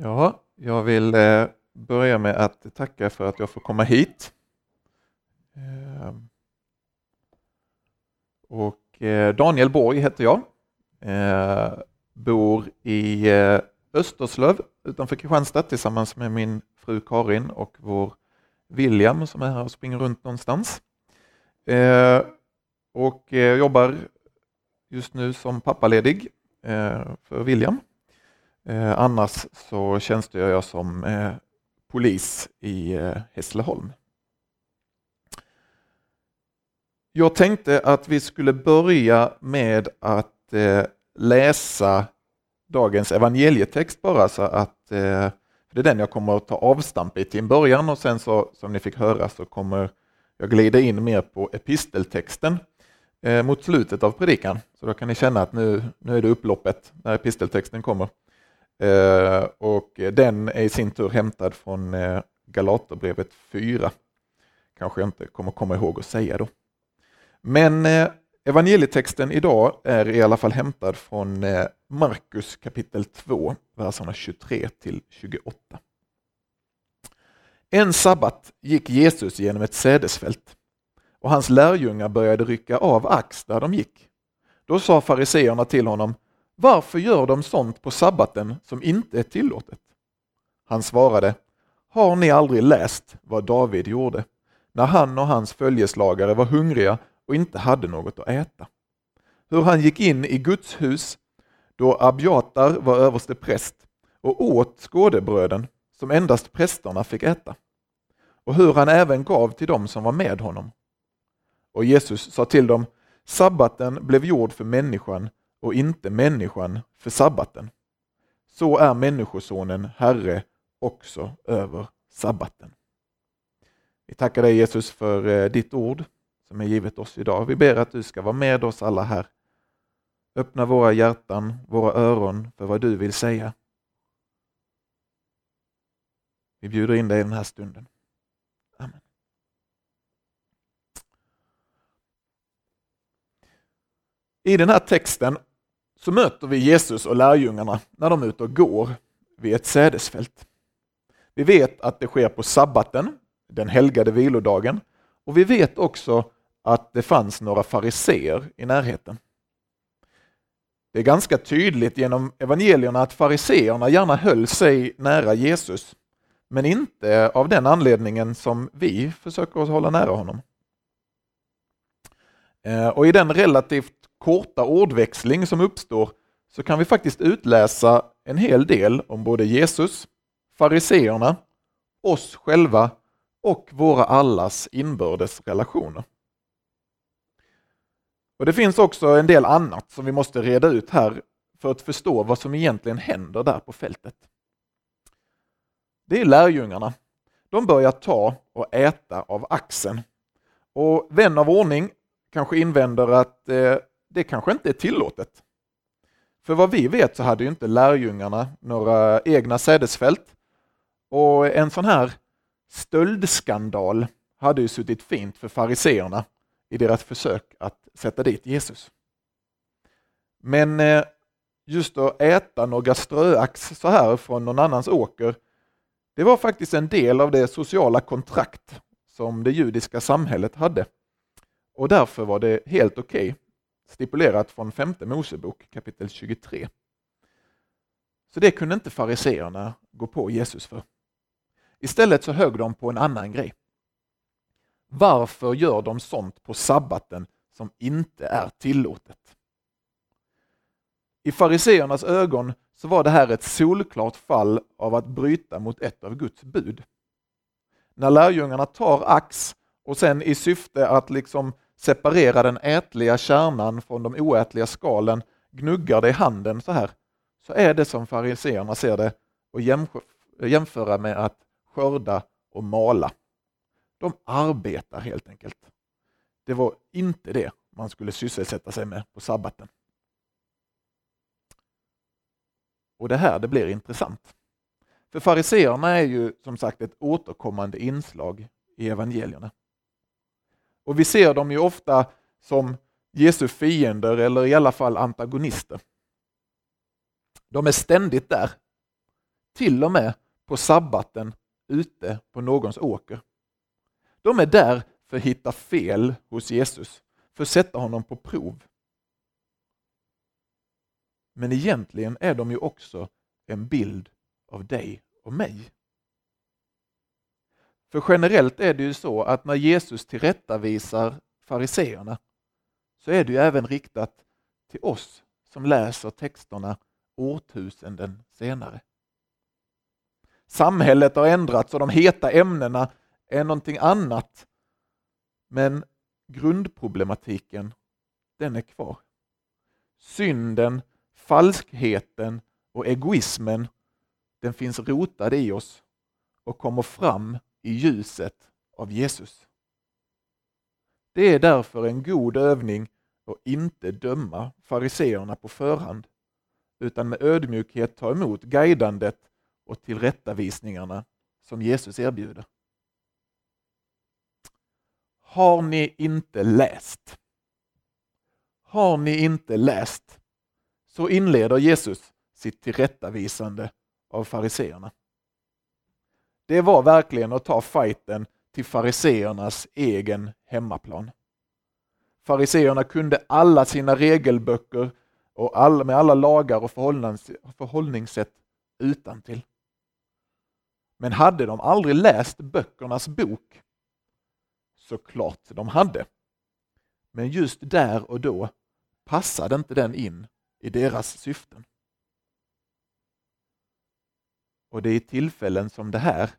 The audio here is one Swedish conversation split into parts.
Ja, jag vill eh, börja med att tacka för att jag får komma hit. Ehm, och eh, Daniel Borg heter jag. Eh, bor i Österslöv utanför Kristianstad tillsammans med min fru Karin och vår William som är här och springer runt någonstans. Och jobbar just nu som pappaledig för William. Eh, annars så tjänstgör jag som eh, polis i eh, Hässleholm. Jag tänkte att vi skulle börja med att eh, läsa dagens evangelietext bara så att eh, det är den jag kommer att ta avstamp i till en början och sen så som ni fick höra så kommer jag glida in mer på episteltexten eh, mot slutet av predikan. Så då kan ni känna att nu, nu är det upploppet när episteltexten kommer. Eh, och den är i sin tur hämtad från eh, Galaterbrevet 4. Kanske jag inte kommer komma ihåg att säga då. Men eh, evangelietexten idag är i alla fall hämtad från Markus kapitel 2, verserna 23 till 28. En sabbat gick Jesus genom ett sädesfält och hans lärjungar började rycka av ax där de gick. Då sa fariseerna till honom varför gör de sånt på sabbaten som inte är tillåtet? Han svarade, har ni aldrig läst vad David gjorde när han och hans följeslagare var hungriga och inte hade något att äta? Hur han gick in i Guds hus då Abjatar var överste präst och åt skådebröden som endast prästerna fick äta och hur han även gav till dem som var med honom. Och Jesus sa till dem, sabbaten blev gjord för människan och inte människan för sabbaten. Så är Människosonen Herre också över sabbaten. Vi tackar dig Jesus för eh, ditt ord som är givet oss idag. Vi ber att du ska vara med oss alla här. Öppna våra hjärtan, våra öron för vad du vill säga. Vi bjuder in dig i den här stunden. Amen. I den här texten så möter vi Jesus och lärjungarna när de är ute och går vid ett sädesfält. Vi vet att det sker på sabbaten, den helgade vilodagen, och vi vet också att det fanns några fariseer i närheten. Det är ganska tydligt genom evangelierna att fariseerna gärna höll sig nära Jesus, men inte av den anledningen som vi försöker hålla nära honom. Eh, och i den relativt korta ordväxling som uppstår så kan vi faktiskt utläsa en hel del om både Jesus, fariseerna, oss själva och våra allas inbördes relationer. Och Det finns också en del annat som vi måste reda ut här för att förstå vad som egentligen händer där på fältet. Det är lärjungarna. De börjar ta och äta av axeln. Och vän av ordning kanske invänder att eh, det kanske inte är tillåtet. För vad vi vet så hade ju inte lärjungarna några egna sädesfält och en sån här stöldskandal hade ju suttit fint för fariseerna i deras försök att sätta dit Jesus. Men eh, just att äta några ströax så här från någon annans åker, det var faktiskt en del av det sociala kontrakt som det judiska samhället hade. Och därför var det helt okej okay stipulerat från femte Mosebok kapitel 23. Så det kunde inte fariseerna gå på Jesus för. Istället så högg de på en annan grej. Varför gör de sånt på sabbaten som inte är tillåtet? I fariseernas ögon så var det här ett solklart fall av att bryta mot ett av Guds bud. När lärjungarna tar ax och sen i syfte att liksom separera den ätliga kärnan från de oätliga skalen, gnuggar det i handen så här, så är det som fariseerna ser det och jämföra med att skörda och mala. De arbetar helt enkelt. Det var inte det man skulle sysselsätta sig med på sabbaten. Och det här det blir intressant. För fariseerna är ju som sagt ett återkommande inslag i evangelierna. Och vi ser dem ju ofta som Jesu fiender eller i alla fall antagonister. De är ständigt där. till och med på sabbaten ute på någons åker. De är där för att hitta fel hos Jesus, för att sätta honom på prov. Men egentligen är de ju också en bild av dig och mig. För generellt är det ju så att när Jesus tillrättavisar fariseerna så är det ju även riktat till oss som läser texterna årtusenden senare. Samhället har ändrats och de heta ämnena är någonting annat. Men grundproblematiken, den är kvar. Synden, falskheten och egoismen, den finns rotad i oss och kommer fram i ljuset av Jesus. Det är därför en god övning att inte döma fariseerna på förhand, utan med ödmjukhet ta emot guidandet och tillrättavisningarna som Jesus erbjuder. Har ni inte läst? Har ni inte läst? Så inleder Jesus sitt tillrättavisande av fariseerna. Det var verkligen att ta fighten till fariseernas egen hemmaplan. Fariseerna kunde alla sina regelböcker och all, med alla lagar och förhållningssätt utan till. Men hade de aldrig läst böckernas bok? Såklart de hade. Men just där och då passade inte den in i deras syften. Och det är i tillfällen som det här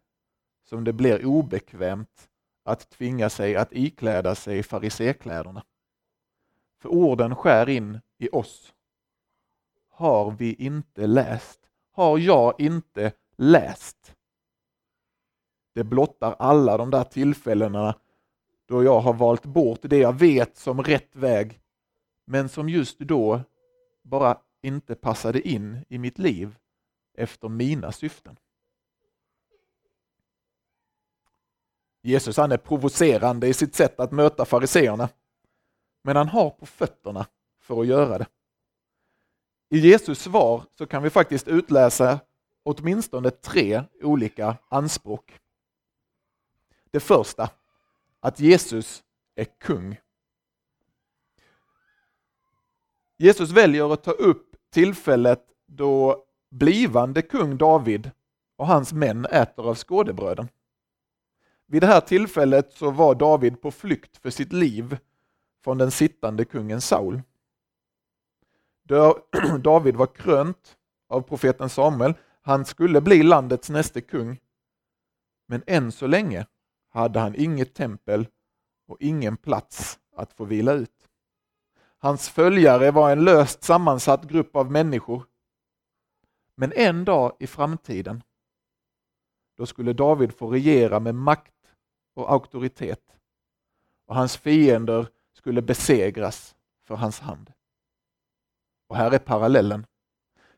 som det blir obekvämt att tvinga sig att ikläda sig farisekläderna. För orden skär in i oss. Har vi inte läst? Har jag inte läst? Det blottar alla de där tillfällena då jag har valt bort det jag vet som rätt väg, men som just då bara inte passade in i mitt liv efter mina syften. Jesus han är provocerande i sitt sätt att möta fariseerna, men han har på fötterna för att göra det. I Jesus svar så kan vi faktiskt utläsa åtminstone tre olika anspråk. Det första, att Jesus är kung. Jesus väljer att ta upp tillfället då blivande kung David och hans män äter av skådebröden. Vid det här tillfället så var David på flykt för sitt liv från den sittande kungen Saul. David var krönt av profeten Samuel. Han skulle bli landets näste kung. Men än så länge hade han inget tempel och ingen plats att få vila ut. Hans följare var en löst sammansatt grupp av människor. Men en dag i framtiden, då skulle David få regera med makt och auktoritet och hans fiender skulle besegras för hans hand. Och här är parallellen.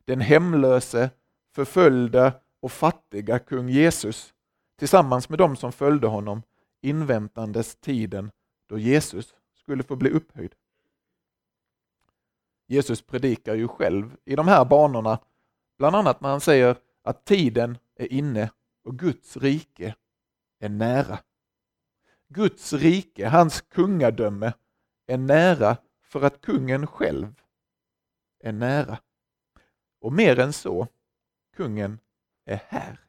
Den hemlöse, förföljda och fattiga kung Jesus tillsammans med de som följde honom inväntandes tiden då Jesus skulle få bli upphöjd. Jesus predikar ju själv i de här banorna, bland annat när han säger att tiden är inne och Guds rike är nära. Guds rike, hans kungadöme, är nära för att kungen själv är nära. Och mer än så, kungen är här.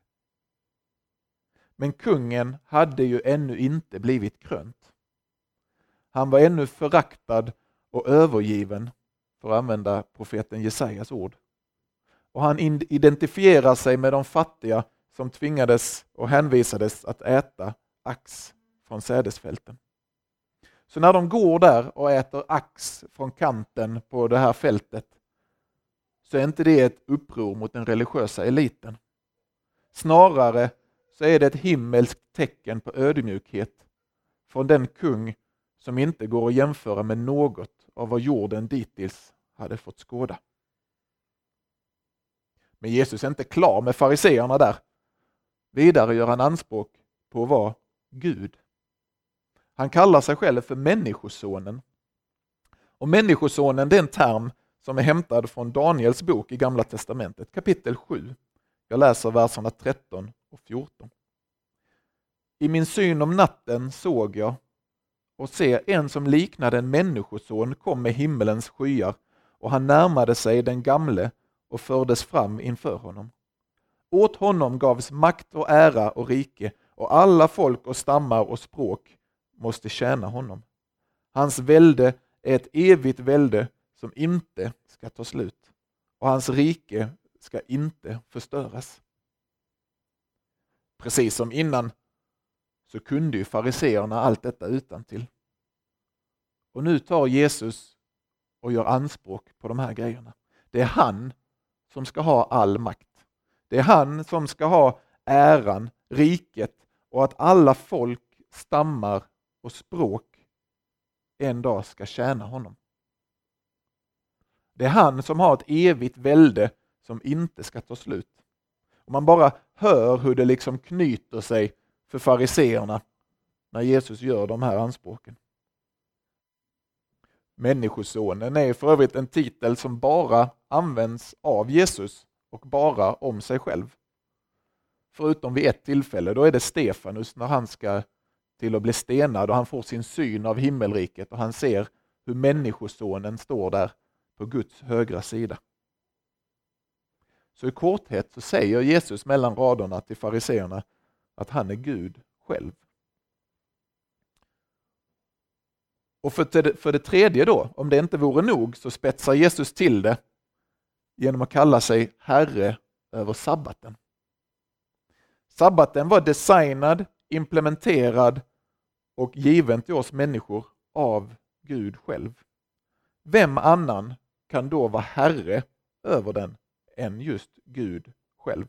Men kungen hade ju ännu inte blivit krönt. Han var ännu föraktad och övergiven, för att använda profeten Jesajas ord. Och han identifierar sig med de fattiga som tvingades och hänvisades att äta ax från sädesfälten. Så när de går där och äter ax från kanten på det här fältet så är inte det ett uppror mot den religiösa eliten. Snarare så är det ett himmelskt tecken på ödmjukhet från den kung som inte går att jämföra med något av vad jorden dittills hade fått skåda. Men Jesus är inte klar med fariseerna där. Vidare gör han anspråk på att vara Gud. Han kallar sig själv för Människosonen. Och Människosonen det är en term som är hämtad från Daniels bok i Gamla Testamentet, kapitel 7. Jag läser verserna 13 och 14. I min syn om natten såg jag och se en som liknade en människoson kom med himmelens skyar och han närmade sig den gamle och fördes fram inför honom. Åt honom gavs makt och ära och rike och alla folk och stammar och språk måste tjäna honom. Hans välde är ett evigt välde som inte ska ta slut och hans rike ska inte förstöras. Precis som innan så kunde ju fariseerna allt detta utan till. Och nu tar Jesus och gör anspråk på de här grejerna. Det är han som ska ha all makt. Det är han som ska ha äran, riket och att alla folk, stammar och språk en dag ska tjäna honom. Det är han som har ett evigt välde som inte ska ta slut. Och man bara hör hur det liksom knyter sig för fariseerna när Jesus gör de här anspråken. Människosonen är för övrigt en titel som bara används av Jesus och bara om sig själv. Förutom vid ett tillfälle, då är det Stefanus när han ska till att bli stenad och han får sin syn av himmelriket och han ser hur Människosonen står där på Guds högra sida. Så i korthet så säger Jesus mellan raderna till fariseerna att han är Gud själv. Och för det, för det tredje då, om det inte vore nog, så spetsar Jesus till det genom att kalla sig Herre över sabbaten. Sabbaten var designad, implementerad och given till oss människor av Gud själv. Vem annan kan då vara Herre över den än just Gud själv?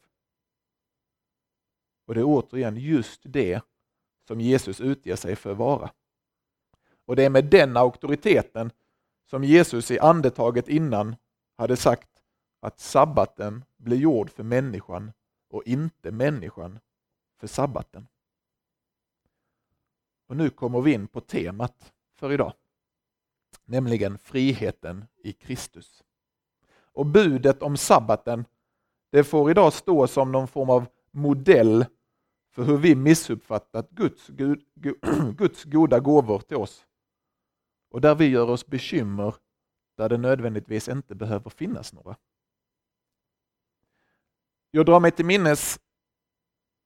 Och det är återigen just det som Jesus utger sig för att vara. Och det är med den auktoriteten som Jesus i andetaget innan hade sagt att sabbaten blir gjord för människan och inte människan för sabbaten. Och nu kommer vi in på temat för idag, nämligen friheten i Kristus. Och budet om sabbaten, det får idag stå som någon form av modell för hur vi missuppfattat Guds, Gud, Guds goda gåvor till oss. Och där vi gör oss bekymmer där det nödvändigtvis inte behöver finnas några. Jag drar mig till minnes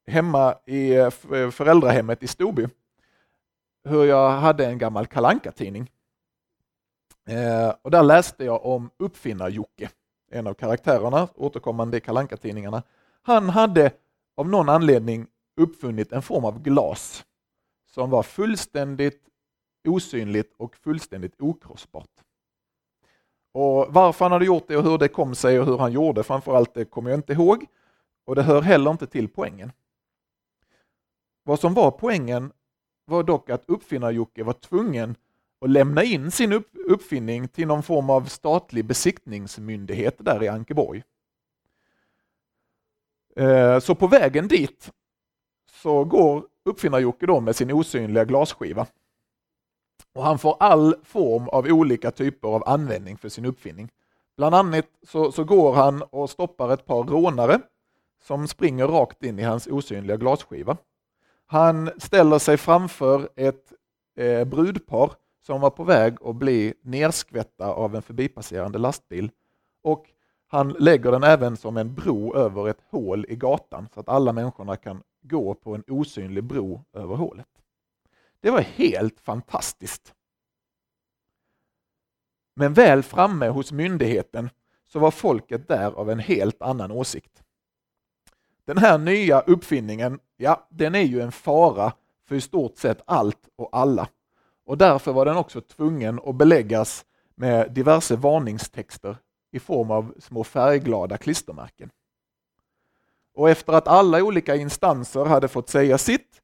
hemma i eh, eh, föräldrahemmet i Stoby hur jag hade en gammal kalanka tidning eh, och Där läste jag om Uppfinnar-Jocke, en av karaktärerna återkommande i kalanka tidningarna Han hade av någon anledning uppfunnit en form av glas som var fullständigt osynligt och fullständigt okrossbart. Och varför han hade gjort det och hur det kom sig och hur han gjorde framförallt det kommer jag inte ihåg. Och det hör heller inte till poängen. Vad som var poängen var dock att uppfinnar-Jocke var tvungen att lämna in sin upp uppfinning till någon form av statlig besiktningsmyndighet där i Ankeborg. Eh, så på vägen dit så går uppfinnar-Jocke då med sin osynliga glasskiva. Och han får all form av olika typer av användning för sin uppfinning. Bland annat så, så går han och stoppar ett par rånare som springer rakt in i hans osynliga glasskiva. Han ställer sig framför ett eh, brudpar som var på väg att bli nerskvätta av en förbipasserande lastbil och han lägger den även som en bro över ett hål i gatan så att alla människorna kan gå på en osynlig bro över hålet. Det var helt fantastiskt. Men väl framme hos myndigheten så var folket där av en helt annan åsikt. Den här nya uppfinningen, ja, den är ju en fara för i stort sett allt och alla. Och därför var den också tvungen att beläggas med diverse varningstexter i form av små färgglada klistermärken. Och efter att alla olika instanser hade fått säga sitt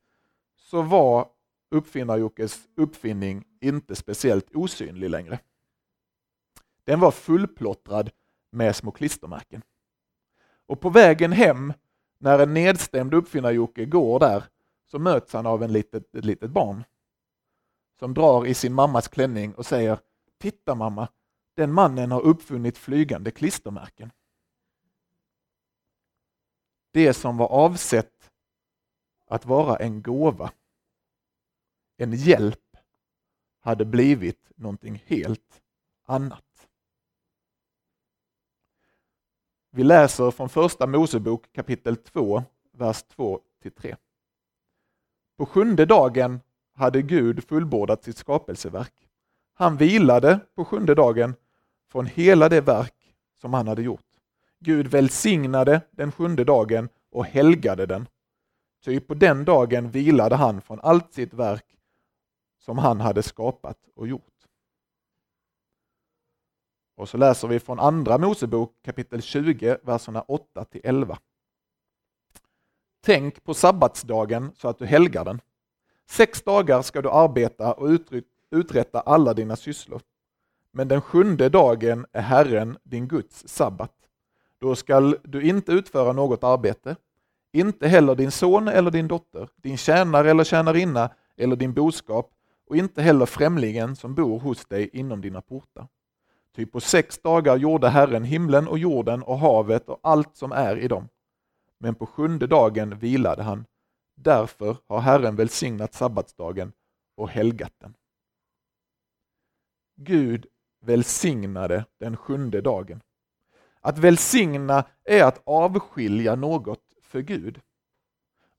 så var uppfinnar-Jockes uppfinning inte speciellt osynlig längre. Den var fullplottrad med små klistermärken. Och på vägen hem när en nedstämd uppfinnar-Jocke går där så möts han av en litet, ett litet barn som drar i sin mammas klänning och säger Titta mamma, den mannen har uppfunnit flygande klistermärken. det som var avsett att vara en gåva, en hjälp, hade blivit någonting helt annat. Vi läser från första Mosebok kapitel 2, vers 2-3. På sjunde dagen hade Gud fullbordat sitt skapelseverk. Han vilade på sjunde dagen från hela det verk som han hade gjort. Gud välsignade den sjunde dagen och helgade den. Ty på den dagen vilade han från allt sitt verk som han hade skapat och gjort. Och så läser vi från Andra Mosebok kapitel 20, verserna 8 till 11. Tänk på sabbatsdagen så att du helgar den. Sex dagar ska du arbeta och uträtta alla dina sysslor. Men den sjunde dagen är Herren, din Guds sabbat. Då skall du inte utföra något arbete, inte heller din son eller din dotter, din tjänare eller tjänarinna eller din boskap och inte heller främlingen som bor hos dig inom dina portar. Ty på sex dagar gjorde Herren himlen och jorden och havet och allt som är i dem. Men på sjunde dagen vilade han. Därför har Herren välsignat sabbatsdagen och helgat den. Gud välsignade den sjunde dagen. Att välsigna är att avskilja något för Gud.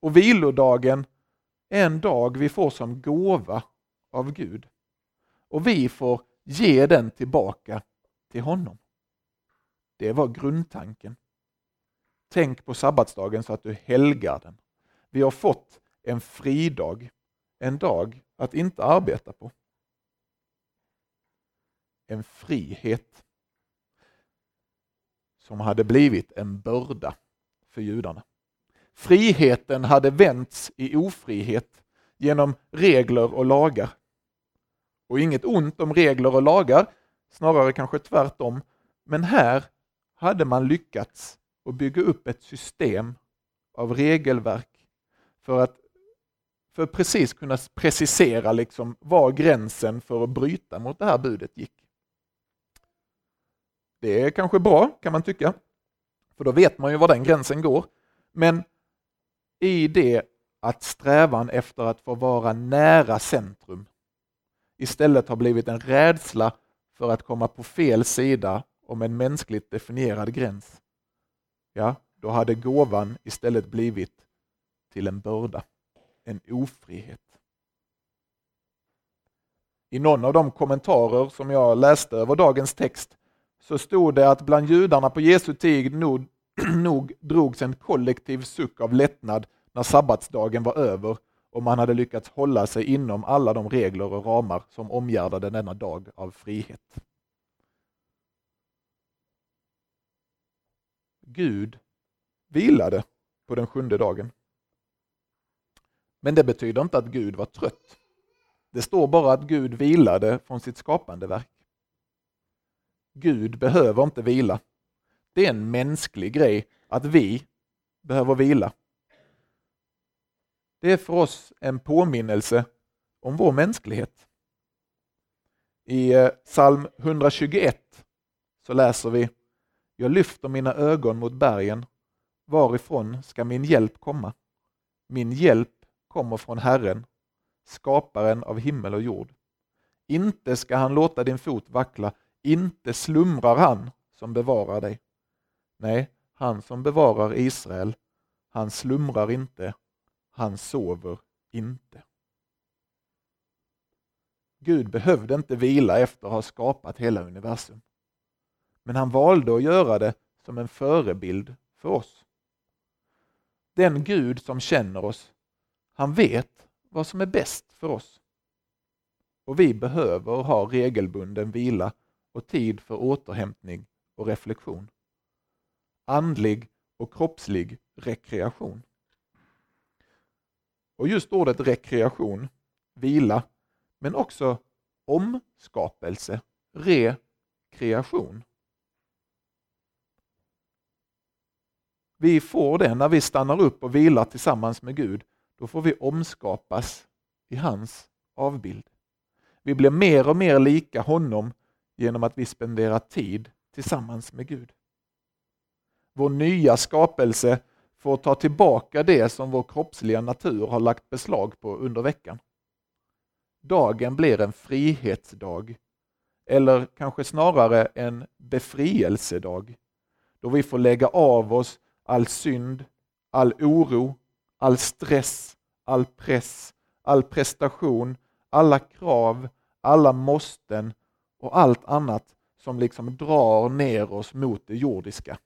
Och vilodagen är en dag vi får som gåva av Gud. Och vi får ge den tillbaka till honom. Det var grundtanken. Tänk på sabbatsdagen så att du helgar den. Vi har fått en fridag, en dag att inte arbeta på. En frihet som hade blivit en börda för judarna. Friheten hade vänts i ofrihet genom regler och lagar. Och inget ont om regler och lagar, snarare kanske tvärtom. Men här hade man lyckats att bygga upp ett system av regelverk för att för precis kunna precisera liksom var gränsen för att bryta mot det här budet gick. Det är kanske bra, kan man tycka, för då vet man ju var den gränsen går. Men i det att strävan efter att få vara nära centrum istället har blivit en rädsla för att komma på fel sida om en mänskligt definierad gräns, ja, då hade gåvan istället blivit till en börda, en ofrihet. I någon av de kommentarer som jag läste över dagens text så stod det att bland judarna på Jesu tid nog, nog drogs en kollektiv suck av lättnad när sabbatsdagen var över och man hade lyckats hålla sig inom alla de regler och ramar som omgärdade denna dag av frihet. Gud vilade på den sjunde dagen. Men det betyder inte att Gud var trött. Det står bara att Gud vilade från sitt skapande verk. Gud behöver inte vila. Det är en mänsklig grej att vi behöver vila. Det är för oss en påminnelse om vår mänsklighet. I eh, psalm 121 så läser vi Jag lyfter mina ögon mot bergen. Varifrån ska min hjälp komma? Min hjälp kommer från Herren, skaparen av himmel och jord. Inte ska han låta din fot vackla, inte slumrar han som bevarar dig. Nej, han som bevarar Israel, han slumrar inte, han sover inte. Gud behövde inte vila efter att ha skapat hela universum. Men han valde att göra det som en förebild för oss. Den Gud som känner oss, han vet vad som är bäst för oss. Och vi behöver ha regelbunden vila och tid för återhämtning och reflektion. Andlig och kroppslig rekreation. Och just ordet rekreation, vila, men också omskapelse, rekreation. Vi får det när vi stannar upp och vilar tillsammans med Gud. Då får vi omskapas i hans avbild. Vi blir mer och mer lika honom genom att vi spenderar tid tillsammans med Gud. Vår nya skapelse för att ta tillbaka det som vår kroppsliga natur har lagt beslag på under veckan. Dagen blir en frihetsdag, eller kanske snarare en befrielsedag, då vi får lägga av oss all synd, all oro, all stress, all press, all prestation, alla krav, alla måsten och allt annat som liksom drar ner oss mot det jordiska.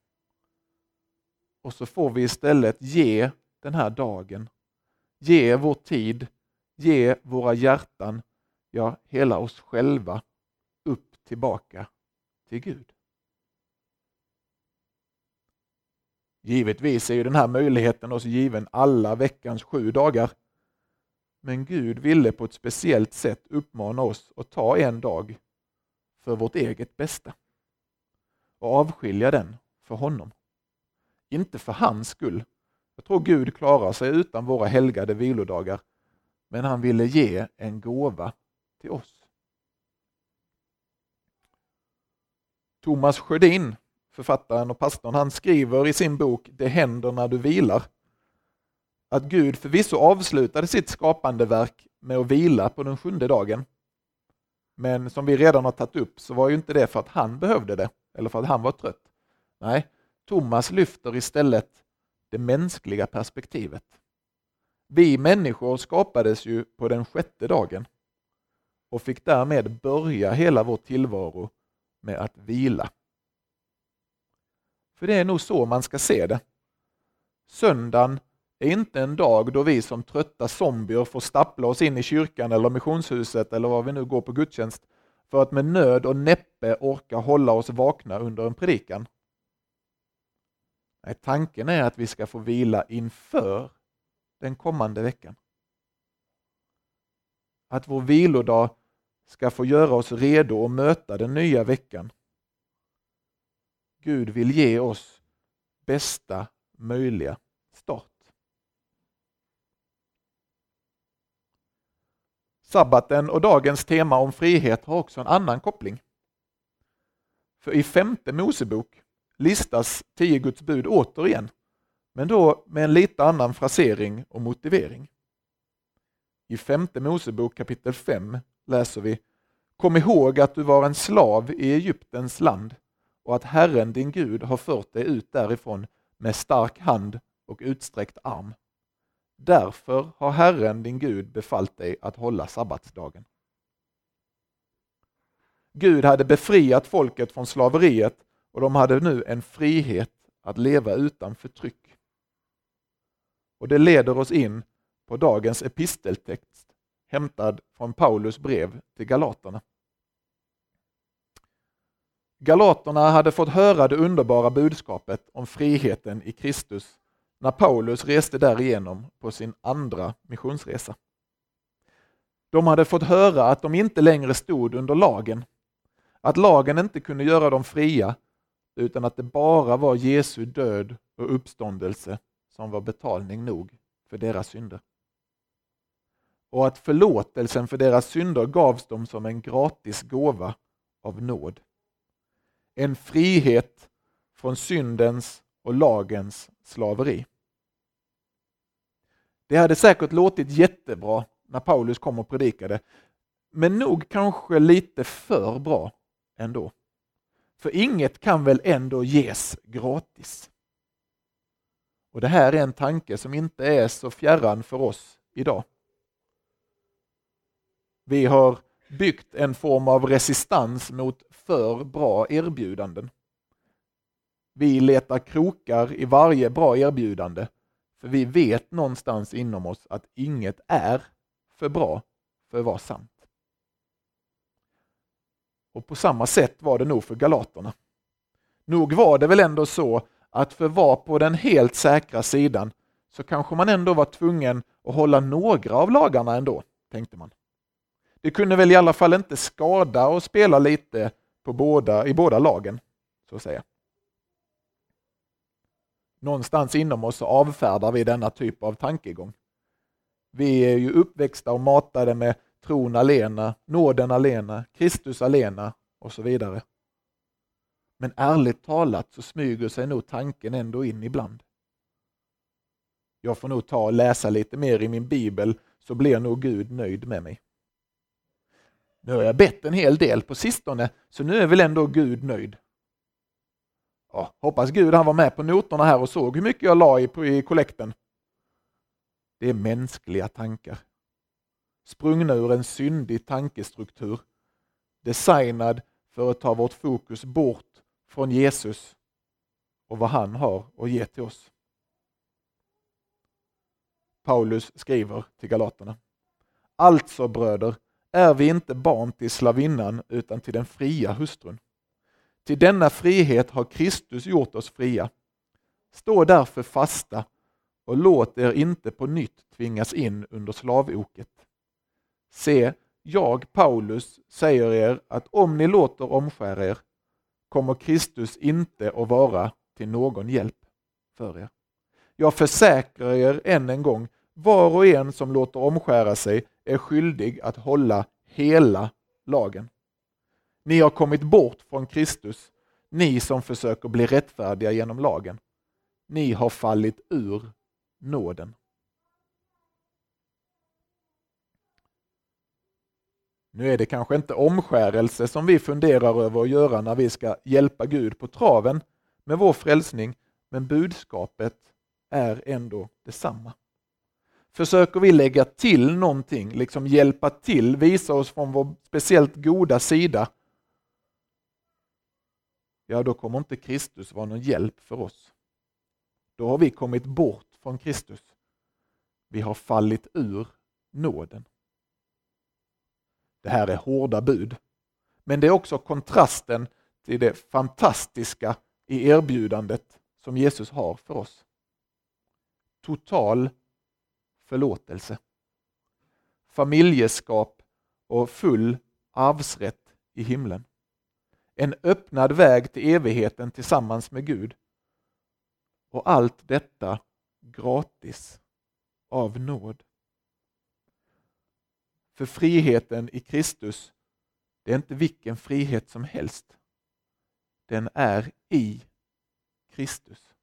Och så får vi istället ge den här dagen, ge vår tid, ge våra hjärtan, ja hela oss själva upp tillbaka till Gud. Givetvis är ju den här möjligheten oss given alla veckans sju dagar. Men Gud ville på ett speciellt sätt uppmana oss att ta en dag för vårt eget bästa och avskilja den för honom. Inte för hans skull. Jag tror Gud klarar sig utan våra helgade vilodagar, men han ville ge en gåva till oss. Thomas Sjödin, författaren och pastorn, han skriver i sin bok Det händer när du vilar att Gud förvisso avslutade sitt skapande verk med att vila på den sjunde dagen. Men som vi redan har tagit upp så var ju inte det för att han behövde det eller för att han var trött. Nej, Thomas lyfter istället det mänskliga perspektivet. Vi människor skapades ju på den sjätte dagen och fick därmed börja hela vår tillvaro med att vila. För det är nog så man ska se det. Söndagen är inte en dag då vi som trötta zombier får stappla oss in i kyrkan eller missionshuset eller var vi nu går på gudstjänst för att med nöd och näppe orka hålla oss vakna under en predikan. Nej, tanken är att vi ska få vila inför den kommande veckan. Att vår vilodag ska få göra oss redo att möta den nya veckan. Gud vill ge oss bästa möjliga start. Sabbaten och dagens tema om frihet har också en annan koppling. För i femte Mosebok listas tio Guds bud återigen, men då med en lite annan frasering och motivering. I femte Mosebok kapitel 5 läser vi Kom ihåg att du var en slav i Egyptens land och att Herren din Gud har fört dig ut därifrån med stark hand och utsträckt arm. Därför har Herren din Gud befallt dig att hålla sabbatsdagen. Gud hade befriat folket från slaveriet och de hade nu en frihet att leva utan förtryck. Och det leder oss in på dagens episteltext hämtad från Paulus brev till Galaterna. Galaterna hade fått höra det underbara budskapet om friheten i Kristus när Paulus reste därigenom på sin andra missionsresa. De hade fått höra att de inte längre stod under lagen, att lagen inte kunde göra dem fria, utan att det bara var Jesu död och uppståndelse som var betalning nog för deras synder. Och att förlåtelsen för deras synder gavs dem som en gratis gåva av nåd. En frihet från syndens och lagens slaveri. Det hade säkert låtit jättebra när Paulus kom och predikade, men nog kanske lite för bra ändå. För inget kan väl ändå ges gratis? Och det här är en tanke som inte är så fjärran för oss idag. Vi har byggt en form av resistans mot för bra erbjudanden. Vi letar krokar i varje bra erbjudande, för vi vet någonstans inom oss att inget är för bra för att vara sant. Och på samma sätt var det nog för galaterna. Nog var det väl ändå så att för att vara på den helt säkra sidan så kanske man ändå var tvungen att hålla några av lagarna ändå, tänkte man. Det kunde väl i alla fall inte skada att spela lite på båda, i båda lagen, så att säga. Någonstans inom oss så avfärdar vi denna typ av tankegång. Vi är ju uppväxta och matade med tron alena, nåden alena, Kristus alena och så vidare. Men ärligt talat så smyger sig nog tanken ändå in ibland. Jag får nog ta och läsa lite mer i min bibel så blir nog Gud nöjd med mig. Nu har jag bett en hel del på sistone, så nu är väl ändå Gud nöjd. Ja, hoppas Gud han var med på noterna här och såg hur mycket jag la i, i kollekten. Det är mänskliga tankar. Sprungna ur en syndig tankestruktur. Designad för att ta vårt fokus bort från Jesus och vad han har att ge till oss. Paulus skriver till galaterna. Alltså bröder, är vi inte barn till slavinnan utan till den fria hustrun. Till denna frihet har Kristus gjort oss fria. Stå därför fasta och låt er inte på nytt tvingas in under slavoket. Se, jag, Paulus, säger er att om ni låter omskära er kommer Kristus inte att vara till någon hjälp för er. Jag försäkrar er än en gång, var och en som låter omskära sig är skyldig att hålla hela lagen. Ni har kommit bort från Kristus, ni som försöker bli rättfärdiga genom lagen. Ni har fallit ur nåden. Nu är det kanske inte omskärelse som vi funderar över att göra när vi ska hjälpa Gud på traven med vår frälsning, men budskapet är ändå detsamma. Försöker vi lägga till någonting, liksom hjälpa till, visa oss från vår speciellt goda sida, ja då kommer inte Kristus vara någon hjälp för oss. Då har vi kommit bort från Kristus. Vi har fallit ur nåden. Det här är hårda bud. Men det är också kontrasten till det fantastiska i erbjudandet som Jesus har för oss. Total förlåtelse. Familjeskap och full arvsrätt i himlen. En öppnad väg till evigheten tillsammans med Gud. Och allt detta gratis av nåd. För friheten i Kristus, det är inte vilken frihet som helst. Den är i Kristus.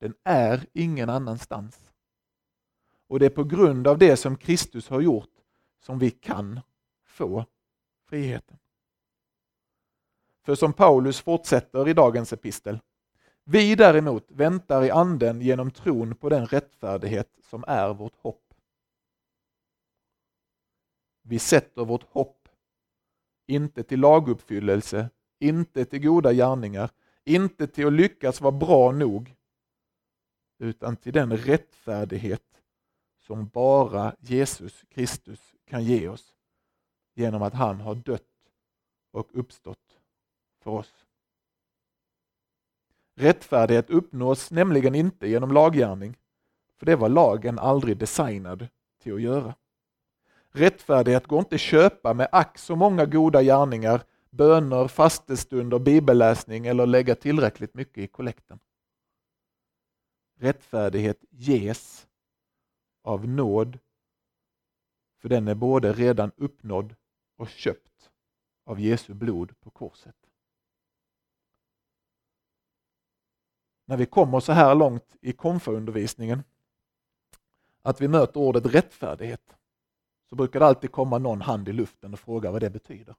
Den är ingen annanstans. Och det är på grund av det som Kristus har gjort som vi kan få friheten. För som Paulus fortsätter i dagens epistel. Vi däremot väntar i anden genom tron på den rättfärdighet som är vårt hopp. Vi sätter vårt hopp, inte till laguppfyllelse, inte till goda gärningar, inte till att lyckas vara bra nog, utan till den rättfärdighet som bara Jesus Kristus kan ge oss genom att han har dött och uppstått för oss. Rättfärdighet uppnås nämligen inte genom laggärning, för det var lagen aldrig designad till att göra. Rättfärdighet går inte att köpa med ack så många goda gärningar, böner, fastestunder, bibelläsning eller lägga tillräckligt mycket i kollekten. Rättfärdighet ges av nåd, för den är både redan uppnådd och köpt av Jesu blod på korset. När vi kommer så här långt i konfaundervisningen att vi möter ordet rättfärdighet så brukar det alltid komma någon hand i luften och fråga vad det betyder.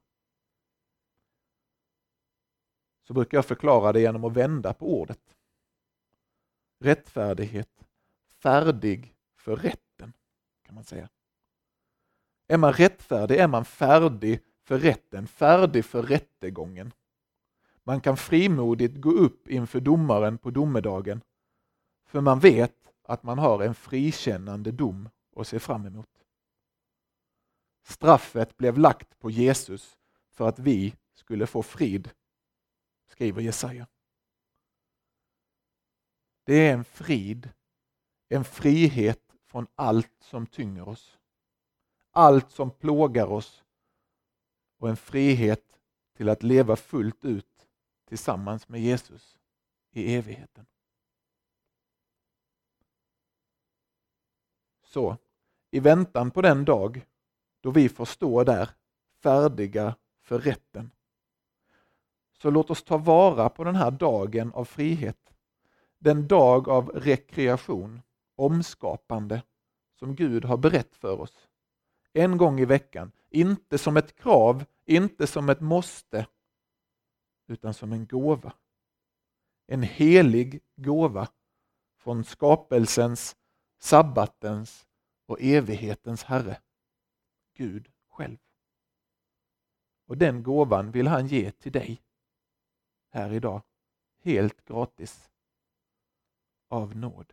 Så brukar jag förklara det genom att vända på ordet. Rättfärdighet, färdig för rätten, kan man säga. Är man rättfärdig är man färdig för rätten, färdig för rättegången. Man kan frimodigt gå upp inför domaren på domedagen, för man vet att man har en frikännande dom att se fram emot. Straffet blev lagt på Jesus för att vi skulle få frid, skriver Jesaja. Det är en frid, en frihet från allt som tynger oss. Allt som plågar oss och en frihet till att leva fullt ut tillsammans med Jesus i evigheten. Så, i väntan på den dag då vi får stå där färdiga för rätten. Så låt oss ta vara på den här dagen av frihet. Den dag av rekreation omskapande som Gud har berett för oss. En gång i veckan, inte som ett krav, inte som ett måste, utan som en gåva. En helig gåva från skapelsens, sabbatens och evighetens Herre, Gud själv. Och den gåvan vill han ge till dig här idag, helt gratis, av nåd.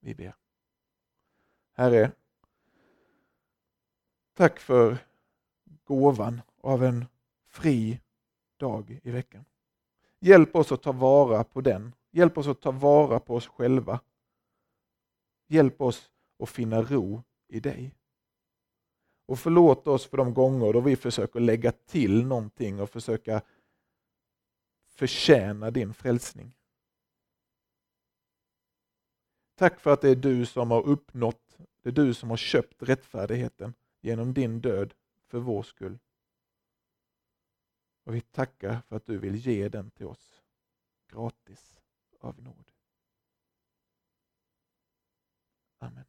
Vi ber. Herre, tack för gåvan av en fri dag i veckan. Hjälp oss att ta vara på den. Hjälp oss att ta vara på oss själva. Hjälp oss att finna ro i dig. Och förlåt oss för de gånger då vi försöker lägga till någonting och försöka förtjäna din frälsning. Tack för att det är du som har uppnått, det är du som har köpt rättfärdigheten genom din död för vår skull. Och vi tackar för att du vill ge den till oss gratis av nåd. Amen.